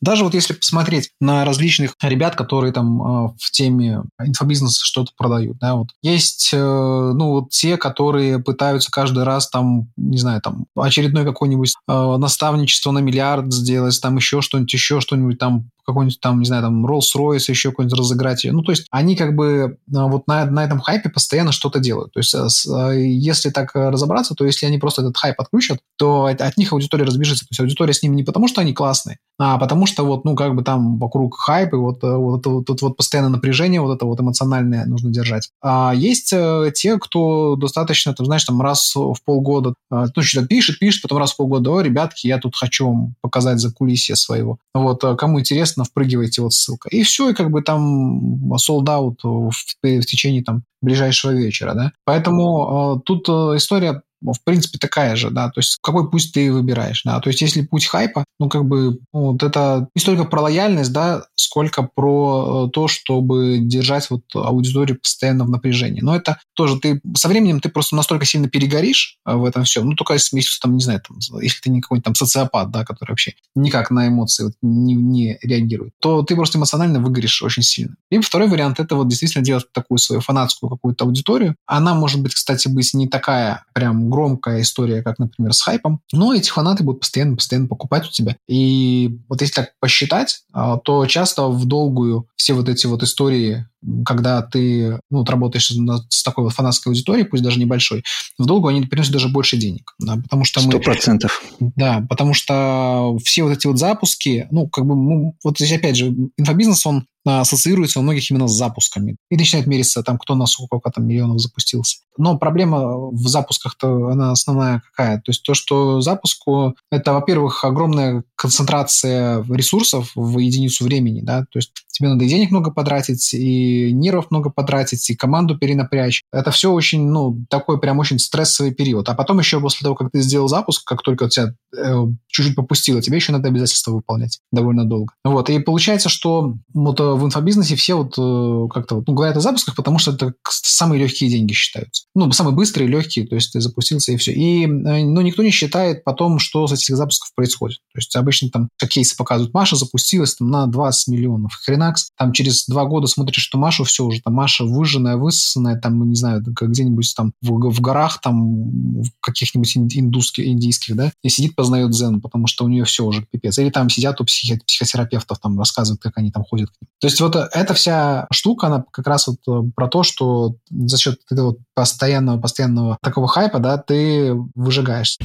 Даже вот если посмотреть на различных ребят, которые там а, в теме инфобизнеса что-то продают, да, вот есть, э, ну, вот те, которые пытаются каждый раз там, не знаю, там очередной какой-нибудь э, наставничество на миллиард сделать, там еще что-нибудь, еще что-нибудь там какой-нибудь там, не знаю, там Rolls-Royce, еще какой-нибудь разыграть. Ну, то есть они как бы вот на, на этом хайпе постоянно что-то делают. То есть если так разобраться, то если они просто этот хайп отключат, то от, от них аудитория разбежится. То есть аудитория с ними не потому, что они классные, а потому что вот, ну, как бы там вокруг хайп, и вот, э, вот это вот, вот, вот постоянное напряжение, вот это вот эмоциональное нужно держать. А есть э, те, кто достаточно, ты знаешь, там раз в полгода, э, ну, что-то пишет, пишет, потом раз в полгода, о, ребятки, я тут хочу вам показать за кулисье своего. Вот, кому интересно, впрыгивайте, вот ссылка. И все, и как бы там sold out в, в течение там ближайшего вечера, да. Поэтому э, тут э, история в принципе, такая же, да, то есть какой путь ты выбираешь, да, то есть если путь хайпа, ну, как бы, ну, вот это не столько про лояльность, да, сколько про э, то, чтобы держать вот аудиторию постоянно в напряжении. Но это тоже ты, со временем ты просто настолько сильно перегоришь э, в этом все, ну, только если, если там, не знаю, там, если ты не какой-нибудь там социопат, да, который вообще никак на эмоции вот не, не реагирует, то ты просто эмоционально выгоришь очень сильно. Либо второй вариант, это вот действительно делать такую свою фанатскую какую-то аудиторию. Она может быть, кстати, быть не такая прям громкая история, как, например, с хайпом, но эти фанаты будут постоянно-постоянно покупать у тебя. И вот если так посчитать, а, то часто в долгую все вот эти вот истории когда ты ну, вот работаешь с такой вот фанатской аудиторией, пусть даже небольшой, в долгу они приносят даже больше денег. Да, потому что Сто процентов. Да, потому что все вот эти вот запуски, ну, как бы, ну, вот здесь опять же, инфобизнес, он ассоциируется у многих именно с запусками. И начинает мериться, там, кто на сколько там миллионов запустился. Но проблема в запусках-то, она основная какая? То есть то, что запуску, это, во-первых, огромная концентрация ресурсов в единицу времени, да, то есть тебе надо и денег много потратить, и нервов много потратить, и команду перенапрячь. Это все очень, ну, такой прям очень стрессовый период. А потом еще после того, как ты сделал запуск, как только тебя э, чуть-чуть попустило, тебе еще надо обязательства выполнять довольно долго. Вот, и получается, что вот э, в инфобизнесе все вот э, как-то вот, ну, говорят о запусках, потому что это самые легкие деньги считаются. Ну, самые быстрые, легкие, то есть ты запустился и все. И, э, но никто не считает потом, что с этих запусков происходит. То есть обычно там кейсы показывают, Маша запустилась там на 20 миллионов. Хренакс, там через два года смотришь, что Маша все уже, там Маша выжженная, высосанная, там, не знаю, где-нибудь там в, в горах, там в каких-нибудь индусских, индийских, да, и сидит, познает дзен, потому что у нее все уже пипец. Или там сидят у психо- психотерапевтов, там рассказывают, как они там ходят. То есть вот эта вся штука, она как раз вот э, про то, что за счет этого постоянного, постоянного такого хайпа, да, ты выжигаешься.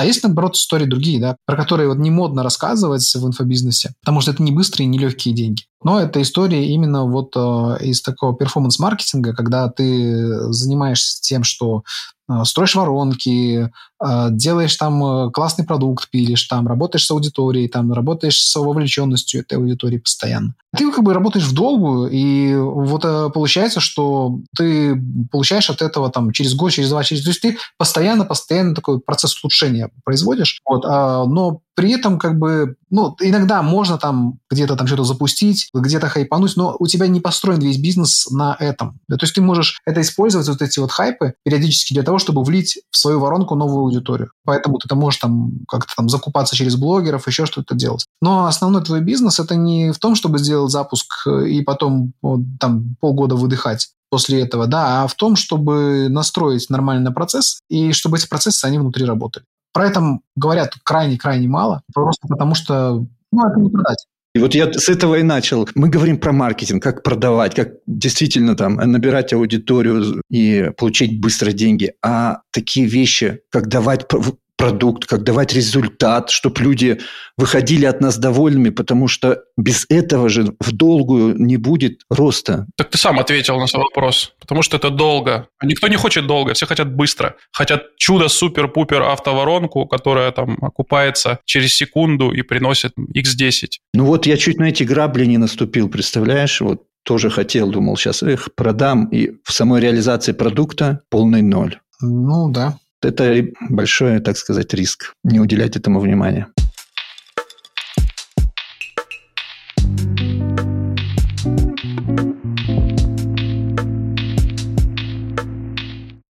А есть, наоборот, истории другие, да, про которые вот не модно рассказывать в инфобизнесе, потому что это не быстрые, не легкие деньги. Но это история именно вот э, из такого перформанс-маркетинга, когда ты занимаешься тем, что э, строишь воронки, э, делаешь там э, классный продукт, пилишь там, работаешь с аудиторией, там, работаешь с вовлеченностью этой аудитории постоянно. Ты как бы работаешь в долгую, и вот э, получается, что ты получаешь от этого там через год, через два, через... То есть ты постоянно-постоянно такой процесс улучшения производишь, вот, а, но при этом как бы, ну, иногда можно там где-то там что-то запустить, где-то хайпануть, но у тебя не построен весь бизнес на этом. То есть ты можешь это использовать, вот эти вот хайпы, периодически для того, чтобы влить в свою воронку новую аудиторию. Поэтому ты там можешь там как-то там закупаться через блогеров, еще что-то делать. Но основной твой бизнес это не в том, чтобы сделать запуск и потом вот, там полгода выдыхать после этого, да, а в том, чтобы настроить нормальный процесс и чтобы эти процессы, они внутри работали. про это говорят крайне-крайне мало, просто потому что ну, это не продать. И вот я с этого и начал. Мы говорим про маркетинг, как продавать, как действительно там набирать аудиторию и получить быстро деньги. А такие вещи, как давать продукт, как давать результат, чтобы люди выходили от нас довольными, потому что без этого же в долгую не будет роста. Так ты сам ответил на свой вопрос, потому что это долго. Никто не хочет долго, все хотят быстро. Хотят чудо супер-пупер автоворонку, которая там окупается через секунду и приносит x10. Ну вот я чуть на эти грабли не наступил, представляешь? Вот тоже хотел, думал, сейчас их продам, и в самой реализации продукта полный ноль. Ну да, это большой, так сказать, риск не уделять этому внимания.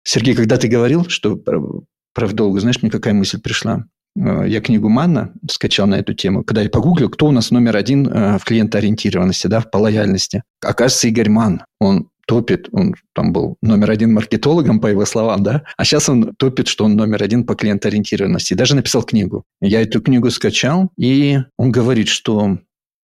Сергей, когда ты говорил, что про долго, знаешь, мне какая мысль пришла? Э, я книгу Манна скачал на эту тему, когда я погуглил, кто у нас номер один э, в клиентоориентированности, да, по лояльности. Оказывается, Игорь Ман. Он топит, он там был номер один маркетологом, по его словам, да, а сейчас он топит, что он номер один по клиентоориентированности. Даже написал книгу. Я эту книгу скачал, и он говорит, что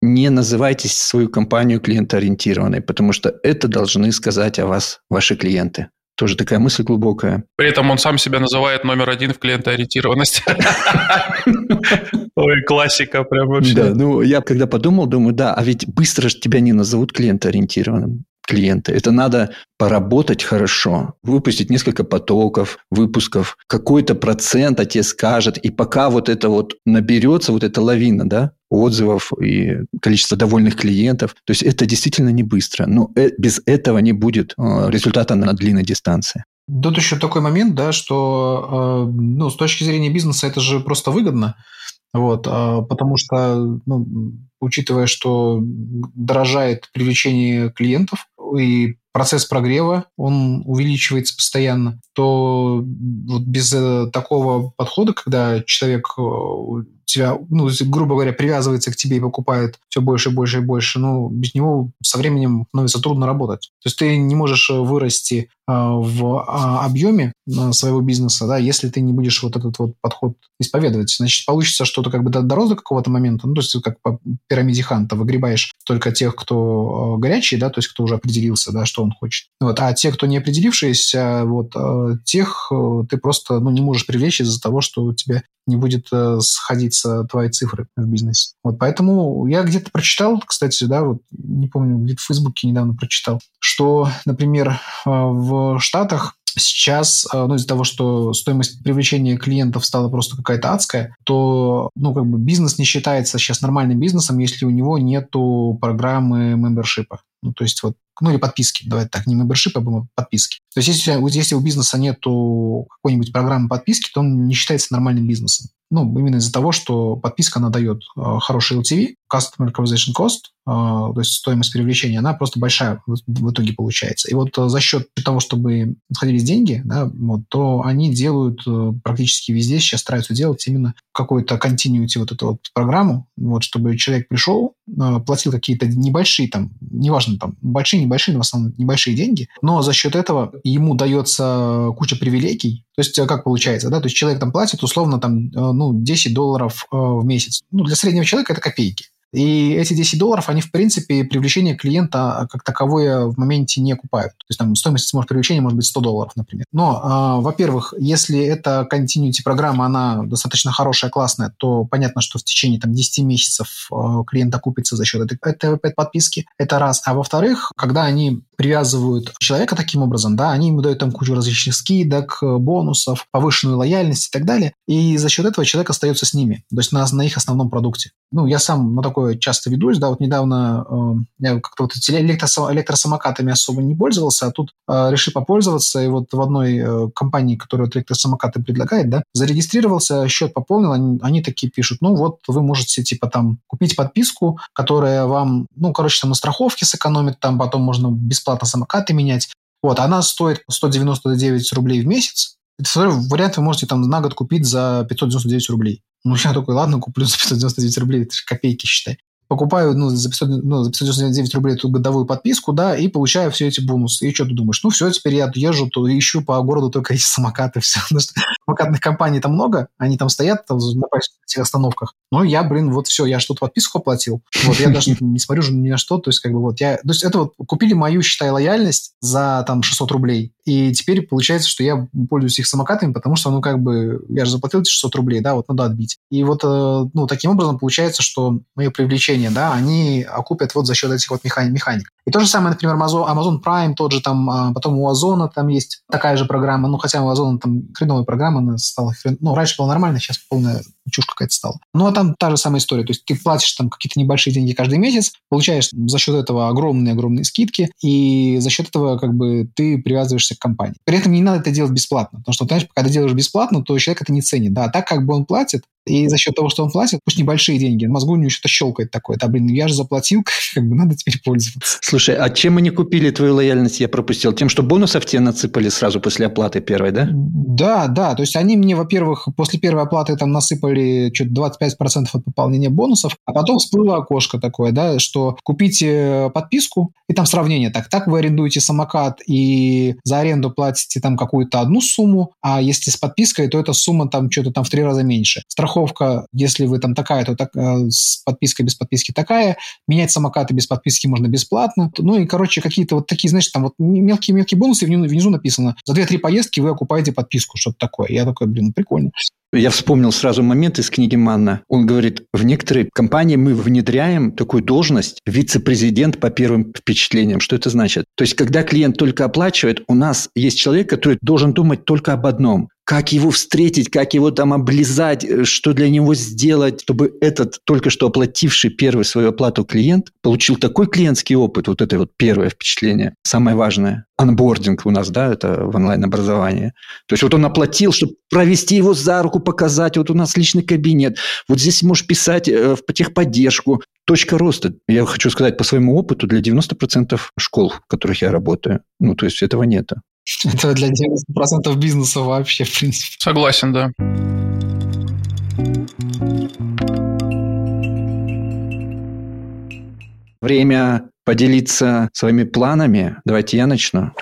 не называйте свою компанию клиентоориентированной, потому что это должны сказать о вас ваши клиенты. Тоже такая мысль глубокая. При этом он сам себя называет номер один в клиентоориентированности. Ой, классика прям вообще. Да, ну я когда подумал, думаю, да, а ведь быстро же тебя не назовут клиентоориентированным клиента. Это надо поработать хорошо, выпустить несколько потоков, выпусков, какой-то процент о тебе скажет, и пока вот это вот наберется, вот эта лавина, да, отзывов и количество довольных клиентов. То есть это действительно не быстро. Но э, без этого не будет э, результата на длинной дистанции. Тут еще такой момент, да, что э, ну, с точки зрения бизнеса это же просто выгодно. Вот, потому что, ну, учитывая, что дорожает привлечение клиентов, и процесс прогрева, он увеличивается постоянно, то вот без э, такого подхода, когда человек э, тебя, ну, грубо говоря, привязывается к тебе и покупает все больше и больше и больше, ну, без него со временем становится трудно работать. То есть ты не можешь вырасти а, в а, объеме а, своего бизнеса, да, если ты не будешь вот этот вот подход исповедовать. Значит, получится, что ты как бы дорос до какого-то момента, ну, то есть как по пирамиде Ханта выгребаешь только тех, кто горячий, да, то есть кто уже определился, да, что он хочет. Вот, а те, кто не определившиеся, вот, тех ты просто, ну, не можешь привлечь из-за того, что у тебя не будет э, сходиться твои цифры в бизнесе. Вот поэтому я где-то прочитал, кстати, да, вот не помню, где-то в Фейсбуке недавно прочитал, что, например, э, в Штатах Сейчас, э, ну, из-за того, что стоимость привлечения клиентов стала просто какая-то адская, то, ну, как бы бизнес не считается сейчас нормальным бизнесом, если у него нету программы мембершипа. Ну, то есть вот, ну, или подписки, давайте так, не мембершип, а подписки. То есть если, если у бизнеса нету какой-нибудь программы подписки, то он не считается нормальным бизнесом. Ну, именно из-за того, что подписка, она дает э, хороший LTV, Customer Acquisition Cost, э, то есть стоимость привлечения, она просто большая в, в итоге получается. И вот э, за счет того, чтобы сходились деньги, да, вот, то они делают э, практически везде, сейчас стараются делать именно какой-то continuity вот эту вот программу, вот, чтобы человек пришел, платил какие-то небольшие там, неважно там, большие, небольшие, но в основном небольшие деньги, но за счет этого ему дается куча привилегий. То есть э, как получается, да, то есть человек там платит условно там, э, ну, 10 долларов э, в месяц. Ну, для среднего человека это копейки. И эти 10 долларов, они, в принципе, привлечение клиента а, как таковое в моменте не окупают. То есть там стоимость может привлечения может быть 100 долларов, например. Но, э, во-первых, если эта continuity программа, она достаточно хорошая, классная, то понятно, что в течение там, 10 месяцев э, клиент окупится за счет этой, этой, этой подписки. Это раз. А во-вторых, когда они привязывают человека таким образом, да, они ему дают там кучу различных скидок, бонусов, повышенную лояльность и так далее. И за счет этого человек остается с ними, то есть на, на их основном продукте. Ну, я сам на такое часто ведусь, да, вот недавно э, я как-то вот электросам, электросамокатами особо не пользовался, а тут э, решил попользоваться, и вот в одной э, компании, которая вот электросамокаты предлагает, да, зарегистрировался, счет пополнил, они, они такие пишут, ну вот вы можете типа там купить подписку, которая вам, ну, короче, там на страховке сэкономит, там потом можно бесплатно самокаты менять, вот, она стоит 199 рублей в месяц, Второй вариант вы можете там на год купить за 599 рублей. Ну, я такой, ладно, куплю за 599 рублей, это же копейки, считай. покупаю ну, за, 500, ну, за 599 рублей эту годовую подписку, да, и получаю все эти бонусы. И что ты думаешь? Ну, все, теперь я езжу, то ищу по городу только эти самокаты, все. Самокатных компаний там много, они там стоят там, на этих остановках. Но я, блин, вот все, я что-то подписку оплатил. Вот я даже не смотрю ни на что, то есть как бы вот я... То есть это вот купили мою, считай, лояльность за там 600 рублей. И теперь получается, что я пользуюсь их самокатами, потому что, ну, как бы, я же заплатил эти 600 рублей, да, вот надо отбить. И вот, э, ну, таким образом получается, что мое привлечение, да, они окупят вот за счет этих вот механик. механик. И то же самое, например, Amazon Prime, тот же там, а, потом у Озона там есть такая же программа, ну, хотя у Озона там хреновая программа, она стала хрен... Ну, раньше была нормально, сейчас полная чушь какая-то стала. Ну, а там та же самая история. То есть ты платишь там какие-то небольшие деньги каждый месяц, получаешь за счет этого огромные-огромные скидки, и за счет этого как бы ты привязываешься к компании. При этом не надо это делать бесплатно, потому что, знаешь, когда ты делаешь бесплатно, то человек это не ценит. Да, а так как бы он платит, и за счет того, что он платит, пусть небольшие деньги, мозгу у него что-то щелкает такое. Да, блин, я же заплатил, как бы надо теперь пользоваться. Слушай, а чем они купили твою лояльность, я пропустил? Тем, что бонусов тебе насыпали сразу после оплаты первой, да? Да, да. То есть они мне, во-первых, после первой оплаты там насыпали что-то 25% от пополнения бонусов, а потом всплыло окошко такое, да, что купите подписку, и там сравнение. Так, так вы арендуете самокат и за аренду платите там какую-то одну сумму, а если с подпиской, то эта сумма там что-то там в три раза меньше. Страховка если вы там такая, то так, э, с подпиской без подписки такая. Менять самокаты без подписки можно бесплатно. Ну и, короче, какие-то вот такие, знаешь, там вот мелкие-мелкие бонусы, внизу написано. За 2-3 поездки вы окупаете подписку, что-то такое. Я такой, блин, прикольно. Я вспомнил сразу момент из книги Манна. Он говорит, в некоторые компании мы внедряем такую должность вице-президент по первым впечатлениям. Что это значит? То есть, когда клиент только оплачивает, у нас есть человек, который должен думать только об одном как его встретить, как его там облизать, э, что для него сделать, чтобы этот только что оплативший первую свою оплату клиент получил такой клиентский опыт, вот это вот первое впечатление, самое важное. Анбординг у нас, да, это в онлайн-образовании. То есть вот он оплатил, чтобы провести его за руку, показать, вот у нас личный кабинет, вот здесь можешь писать э, в техподдержку. Точка роста, я хочу сказать по своему опыту, для 90% школ, в которых я работаю, ну, то есть этого нет. Это для 90% бизнеса вообще, в принципе. Согласен, да. Время поделиться своими планами. Давайте я начну.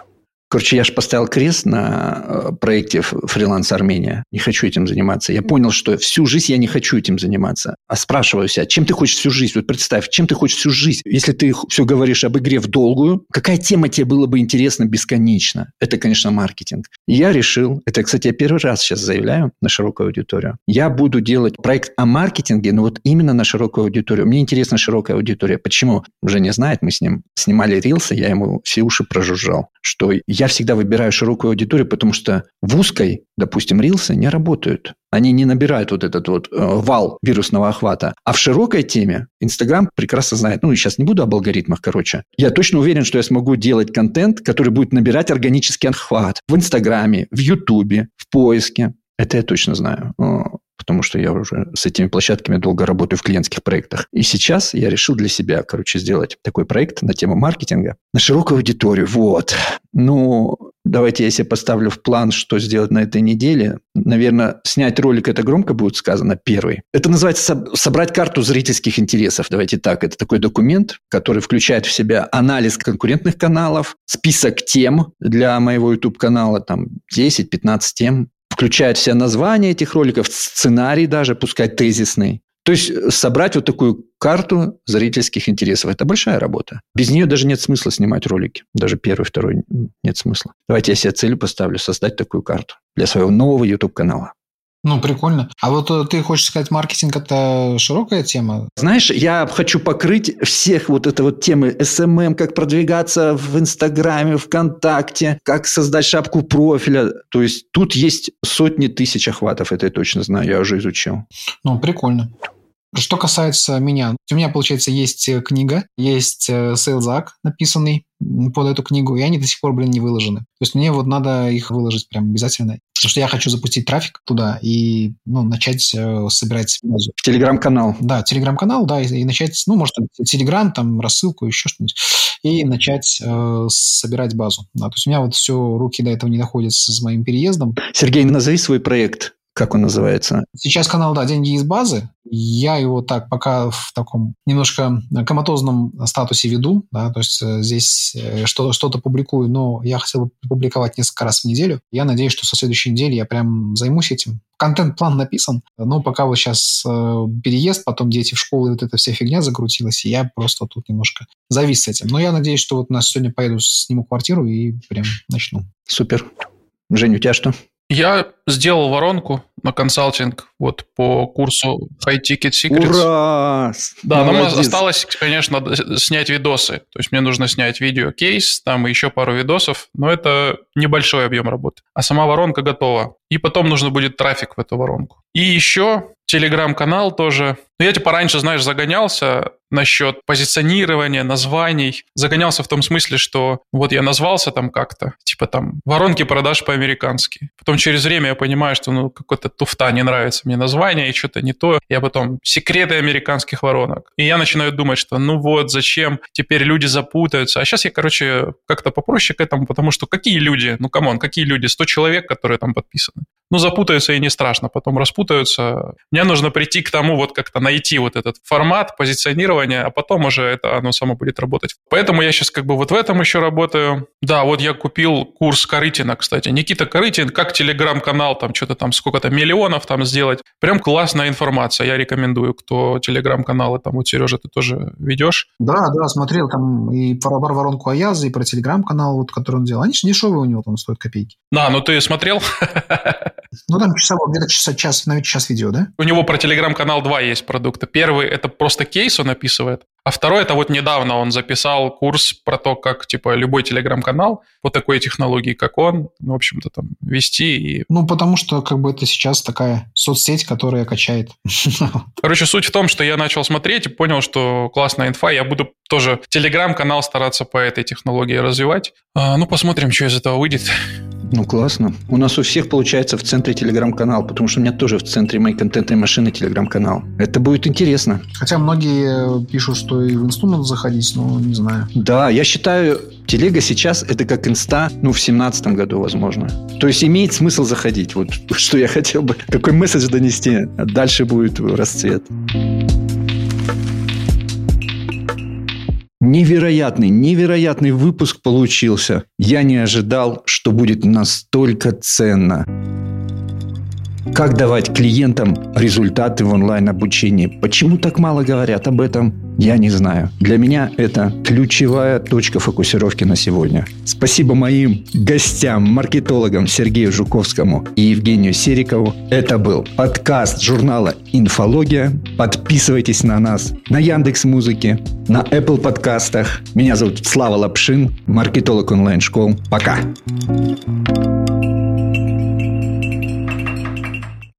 Короче, я же поставил крест на э, проекте «Фриланс Армения». Не хочу этим заниматься. Я понял, что всю жизнь я не хочу этим заниматься. А спрашиваю себя, чем ты хочешь всю жизнь? Вот представь, чем ты хочешь всю жизнь? Если ты все говоришь об игре в долгую, какая тема тебе было бы интересна бесконечно? Это, конечно, маркетинг. Я решил, это, кстати, я первый раз сейчас заявляю на широкую аудиторию, я буду делать проект о маркетинге, но вот именно на широкую аудиторию. Мне интересна широкая аудитория. Почему? Женя знает, мы с ним снимали рилсы, я ему все уши прожужжал, что я я всегда выбираю широкую аудиторию, потому что в узкой, допустим, рилсы не работают. Они не набирают вот этот вот э, вал вирусного охвата. А в широкой теме Инстаграм прекрасно знает. Ну, сейчас не буду об алгоритмах, короче. Я точно уверен, что я смогу делать контент, который будет набирать органический охват в Инстаграме, в Ютубе, в поиске. Это я точно знаю потому что я уже с этими площадками долго работаю в клиентских проектах. И сейчас я решил для себя, короче, сделать такой проект на тему маркетинга на широкую аудиторию. Вот. Ну, давайте я себе поставлю в план, что сделать на этой неделе. Наверное, снять ролик, это громко будет сказано, первый. Это называется собрать карту зрительских интересов. Давайте так. Это такой документ, который включает в себя анализ конкурентных каналов, список тем для моего YouTube-канала, там 10-15 тем, включает все названия этих роликов, сценарий даже, пускай тезисный. То есть э, собрать вот такую карту зрительских интересов. Это большая работа. Без нее даже нет смысла снимать ролики. Даже первый, второй нет смысла. Давайте я себе целью поставлю создать такую карту для своего нового YouTube-канала. Ну, прикольно. А вот э, ты хочешь сказать, маркетинг – это широкая тема? Знаешь, я хочу покрыть всех вот это вот темы SMM, как продвигаться в Инстаграме, ВКонтакте, как создать шапку профиля. То есть тут есть сотни тысяч охватов, это я точно знаю, я уже изучил. Ну, прикольно. Что касается меня, у меня, получается, есть э, книга, есть сейлзак э, написанный под эту книгу, и они до сих пор, блин, не выложены. То есть мне вот надо их выложить прям обязательно. Потому что я хочу запустить трафик туда и ну, начать э, собирать базу. В телеграм-канал. Да, телеграм-канал, да, и, и начать, ну, может, телеграм, там, рассылку, еще что-нибудь, и начать э, собирать базу. Да, то есть у меня вот все, руки до этого не доходят с, с моим переездом. Сергей, назови свой проект. Как он называется? Сейчас канал, да, «Деньги из базы». Я его так пока в таком немножко коматозном статусе веду, да, то есть э, здесь э, что-то что публикую, но я хотел бы публиковать несколько раз в неделю. Я надеюсь, что со следующей недели я прям займусь этим. Контент-план написан, но пока вот сейчас э, переезд, потом дети в школу, и вот эта вся фигня закрутилась, и я просто тут немножко завис с этим. Но я надеюсь, что вот у нас сегодня поеду, сниму квартиру и прям начну. Супер. Жень, у тебя что? Я сделал воронку на консалтинг вот по курсу High Ticket Secrets. Ура! Да, нам осталось, конечно, снять видосы. То есть мне нужно снять видео-кейс, там еще пару видосов, но это небольшой объем работы. А сама воронка готова. И потом нужно будет трафик в эту воронку. И еще телеграм-канал тоже. Ну, я типа раньше, знаешь, загонялся насчет позиционирования, названий. Загонялся в том смысле, что вот я назвался там как-то, типа там воронки продаж по-американски. Потом через время я понимаю, что ну какой-то туфта не нравится мне название, и что-то не то. Я потом секреты американских воронок. И я начинаю думать, что ну вот, зачем теперь люди запутаются. А сейчас я, короче, как-то попроще к этому, потому что какие люди, ну come on, какие люди, 100 человек, которые там подписаны. Ну, запутаются и не страшно, потом распутаются. Мне нужно прийти к тому, вот как-то найти вот этот формат позиционирования, а потом уже это оно само будет работать. Поэтому я сейчас как бы вот в этом еще работаю. Да, вот я купил курс Корытина, кстати. Никита Корытин, как телеграм-канал, там что-то там сколько-то миллионов там сделать. Прям классная информация, я рекомендую, кто телеграм-каналы там, вот Сережа, ты тоже ведешь? Да, да, смотрел там и про воронку Аяза, и про телеграм-канал, вот, который он делал. Они же дешевые у него там стоят копейки. Да, ну ты смотрел? Ну, там часово, где-то час, час, наверное, час видео, да? У него про телеграм-канал два есть продукта. Первый – это просто кейс он описывает, а второй – это вот недавно он записал курс про то, как, типа, любой телеграм-канал по такой технологии, как он, ну, в общем-то, там, вести и... Ну, потому что, как бы, это сейчас такая соцсеть, которая качает. Короче, суть в том, что я начал смотреть и понял, что классная инфа, я буду тоже телеграм-канал стараться по этой технологии развивать. А, ну, посмотрим, что из этого выйдет. Ну, классно. У нас у всех получается в центре телеграм-канал, потому что у меня тоже в центре моей контентной машины телеграм-канал. Это будет интересно. Хотя многие пишут, что и в инсту надо заходить, но не знаю. Да, я считаю, телега сейчас это как инста, ну, в семнадцатом году, возможно. То есть имеет смысл заходить. Вот что я хотел бы, какой месседж донести. Дальше будет расцвет. Невероятный, невероятный выпуск получился. Я не ожидал, что будет настолько ценно. Как давать клиентам результаты в онлайн-обучении? Почему так мало говорят об этом? Я не знаю. Для меня это ключевая точка фокусировки на сегодня. Спасибо моим гостям, маркетологам Сергею Жуковскому и Евгению Серикову. Это был подкаст журнала «Инфология». Подписывайтесь на нас на Яндекс Музыке, на Apple подкастах. Меня зовут Слава Лапшин, маркетолог онлайн-школ. Пока. Пока.